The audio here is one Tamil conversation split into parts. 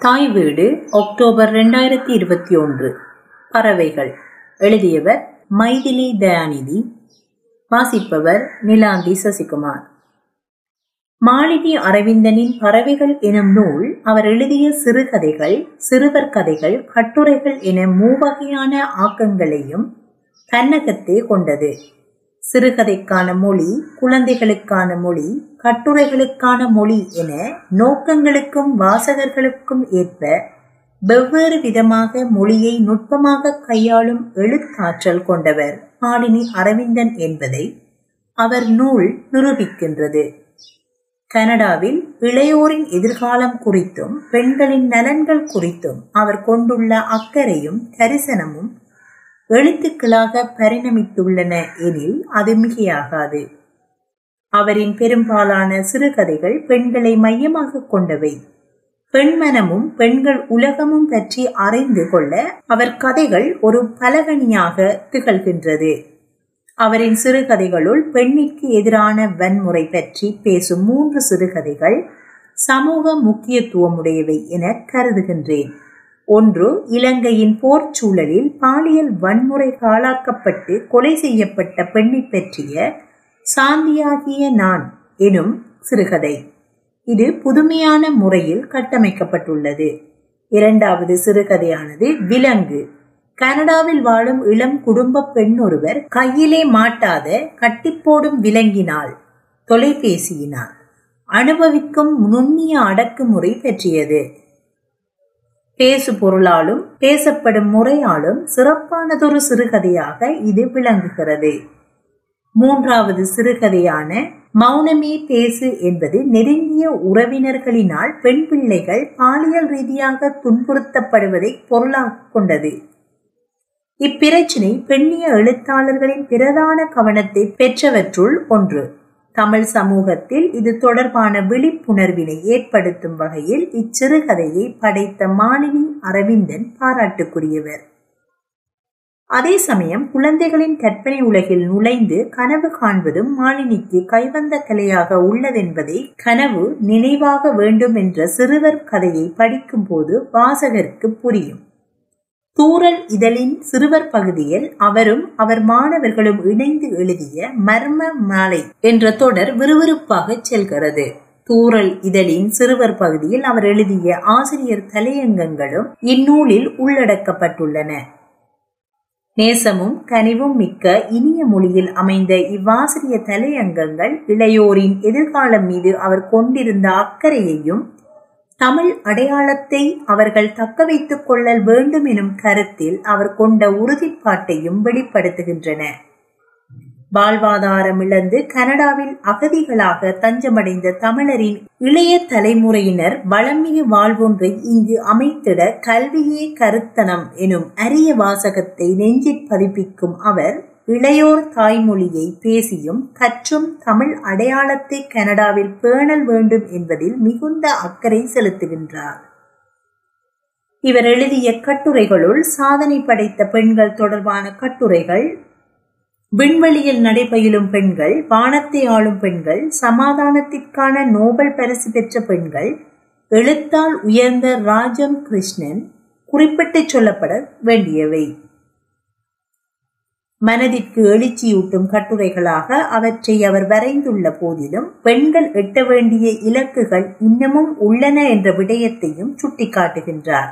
தாய் வீடு அக்டோபர் ரெண்டாயிரத்தி இருபத்தி ஒன்று. பறவைகள். எழுதியவர் மைதிலி தயாநிதி. வாசிப்பவர் நிலாந்தி சசிகுமார். மாலினி அரவிந்தனின் பறவைகள் எனும் நூல் அவர் எழுதிய சிறுகதைகள் சிறுவர் கதைகள் கட்டுரைகள் என மூவகையான ஆக்கங்களையும் தன்னகத்தே கொண்டது. சிறுகதைக்கான மொழி குழந்தைகளுக்கான மொழி கட்டுரைகளுக்கான மொழி என நோக்கங்களுக்கும் வாசகர்களுக்கும் ஏற்ப வெவ்வேறு விதமாக மொழியை நுட்பமாக கையாளும் எழுத்தாற்றல் கொண்டவர் பாடினி அரவிந்தன் என்பதை அவர் நூல் நிரூபிக்கின்றது. கனடாவில் இளையோரின் எதிர்காலம் குறித்தும் பெண்களின் நலன்கள் குறித்தும் அவர் கொண்டுள்ள அக்கறையும் கரிசனமும் எழுத்துக்களாக பரிணமித்துள்ளன எனில் அது மிகையாகாது. அவரின் பெரும்பாலான சிறுகதைகள் பெண்களை மையமாக கொண்டவை. பெண்மனமும் பெண்கள் உலகமும் பற்றி அறிந்து கொள்ள அவர் கதைகள் ஒரு பலகணியாக திகழ்கின்றது. அவரின் சிறுகதைகளுள் பெண்ணிற்கு எதிரான வன்முறை பற்றி பேசும் மூன்று சிறுகதைகள் சமூக முக்கியத்துவமுடையவை என கருதுகின்றேன். ஒன்று இலங்கையின் போர் சூழலில் பாலியல் வன்முறை காலாக்கப்பட்டு கொலை செய்யப்பட்ட பெண்ணை பற்றிய சாந்தியாகிய நான் எனும் சிறுகதை. இது புதுமையான முறையில் கட்டமைக்கப்பட்டுள்ளது. இரண்டாவது சிறுகதையானது விலங்கு. கனடாவில் வாழும் இளம் குடும்ப பெண் ஒருவர் கையிலே மாட்டாத கட்டிப்போடும் விலங்கினால் தொலைபேசியினால் அனுபவிக்கும் நுண்ணிய அடக்குமுறை பற்றியது. பேசு பொருளாலும் பேசப்படும் முறையாலும் சிறப்பானதொரு சிறுகதையாக இது விளங்குகிறது. மூன்றாவது சிறுகதையான மௌனமே பேசு என்பது நெருங்கிய உறவினர்களினால் பெண் பிள்ளைகள் பாலியல் ரீதியாக துன்புறுத்தப்படுவதை பொருளாக கொண்டது. இப்பிரச்சினை பெண்ணிய எழுத்தாளர்களின் பிரதான கவனத்தை பெற்றவற்றுள் ஒன்று. தமிழ் சமூகத்தில் இது தொடர்பான விழிப்புணர்வினை ஏற்படுத்தும் வகையில் இச்சிறுகதையை படைத்த மாலினி அரவிந்தன் பாராட்டுக்குரியவர். அதே சமயம் குழந்தைகளின் கற்பனை உலகில் நுழைந்து கனவு காண்பதும் மாலினிக்கு கைவந்த கலையாக உள்ளதென்பதை கனவு நினைவாக வேண்டும் என்ற சிறுவர் கதையை படிக்கும்போது வாசகருக்கு புரியும். தூரல் இதழின் சிறுவர் பகுதியில் அவரும் அவர் மாணவர்களும் இணைந்து எழுதிய மர்ம மாலை என்ற தொடர் விறுவிறுப்பாக செல்கிறது. தூரல் இதழின் சிறுவர் பகுதியில் அவர் எழுதிய ஆசிரியர் தலையங்கங்களும் இந்நூலில் உள்ளடக்கப்பட்டுள்ளன. நேசமும் கனிவும் மிக்க இனிய மொழியில் அமைந்த இவ்வாசிரிய தலையங்கங்கள் இளையோரின் எதிர்காலம் மீது அவர் கொண்டிருந்த அக்கறையையும் தமிழ் அடையாளத்தை அவர்கள் தக்க வைத்துக் கொள்ளல் வேண்டும் எனும் கருத்தில் அவர் கொண்ட உறுதிப்பாட்டையும் வெளிப்படுத்துகின்றன. வாழ்வாதாரம் இழந்து கனடாவில் அகதிகளாக தஞ்சமடைந்த தமிழரின் இளைய தலைமுறையினர் வளமிகு வாழ்வொன்றை இங்கு அமைத்திட கல்வியே கருத்தனம் எனும் அரிய வாசகத்தை நெஞ்சிற் பதிப்பிக்கும் அவர் இளையோர் தாய்மொழியை பேசியும் கற்றும் தமிழ் அடையாளத்தை கனடாவில் பேணல் வேண்டும் என்பதில் மிகுந்த அக்கறை செலுத்துகின்றார். இவர் எழுதிய கட்டுரைகளுள் சாதனை படைத்த பெண்கள் தொடர்பான கட்டுரைகள் விண்வெளியில் நடைபயிலும் பெண்கள் வானத்தை ஆளும் பெண்கள் சமாதானத்திற்கான நோபல் பரிசு பெற்ற பெண்கள் எழுத்தால் உயர்ந்த ராஜம் கிருஷ்ணன் குறிப்பிட்டு சொல்லப்பட வேண்டியவை. மனதிற்கு எழுச்சியூட்டும் கட்டுரைகளாக அவற்றை அவர் வரைந்துள்ள போதிலும் பெண்கள் எட்ட வேண்டிய இலக்குகள் இன்னமும் உள்ளன என்ற விடயத்தையும் சுட்டிக்காட்டுகின்றார்.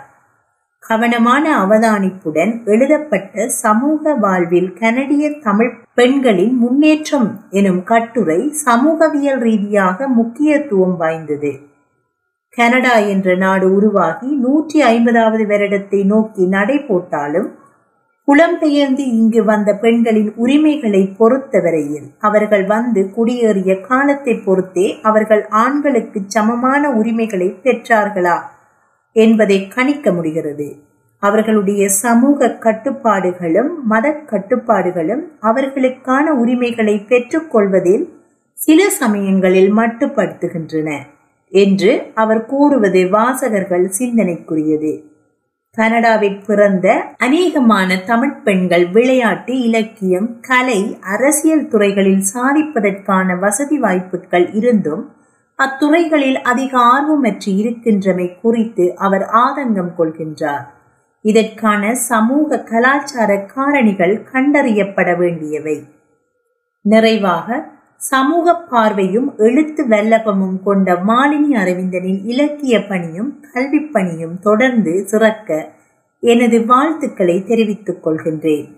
கவனமான அவதானிப்புடன் எழுதப்பட்ட சமூக வாழ்வில் கனடிய தமிழ் பெண்களின் முன்னேற்றம் எனும் கட்டுரை சமூகவியல் ரீதியாக முக்கியத்துவம் வாய்ந்தது. கனடா என்ற நாடு உருவாகி நூற்றி ஐம்பதாவது வருடத்தை நோக்கி நடை போட்டாலும் புலம்பெயர்ந்து இங்கு வந்த பெண்களின் உரிமைகளை பொறுத்தவரையில் அவர்கள் வந்து குடியேறிய காலத்தை பொறுத்தே அவர்கள் ஆண்களுக்கு சமமான உரிமைகளை பெற்றார்களா என்பதை கணிக்க முடிகிறது. அவர்களுடைய சமூக கட்டுப்பாடுகளும் மத கட்டுப்பாடுகளும் அவர்களுக்கான உரிமைகளை பெற்றுக்கொள்வதில் சில சமயங்களில் மட்டுப்படுத்துகின்றன என்று அவர் கூறுவது வாசகர்கள் சிந்தனைக்குரியது. கனடாவில் பிறந்த அநேகமான தமிழ் பெண்கள் விளையாட்டு இலக்கியம் கலை அரசியல் துறைகளில் சாதிப்பதற்கான வசதி வாய்ப்புகள் இருந்தும் அத்துறைகளில் அதிக ஆர்வமற்று இருக்கின்றமை குறித்து அவர் ஆதங்கம் கொள்கின்றார். இதற்கான சமூக கலாச்சார காரணிகள் கண்டறியப்பட வேண்டியவை. நிறைவாக சமூக பார்வையும் எழுத்து வல்லபமும் கொண்ட மாலினி அரவிந்தனின் இலக்கிய பணியும் கல்விப் பணியும் தொடர்ந்து சிறக்க எனது வாழ்த்துக்களை தெரிவித்துக் கொள்கின்றேன்.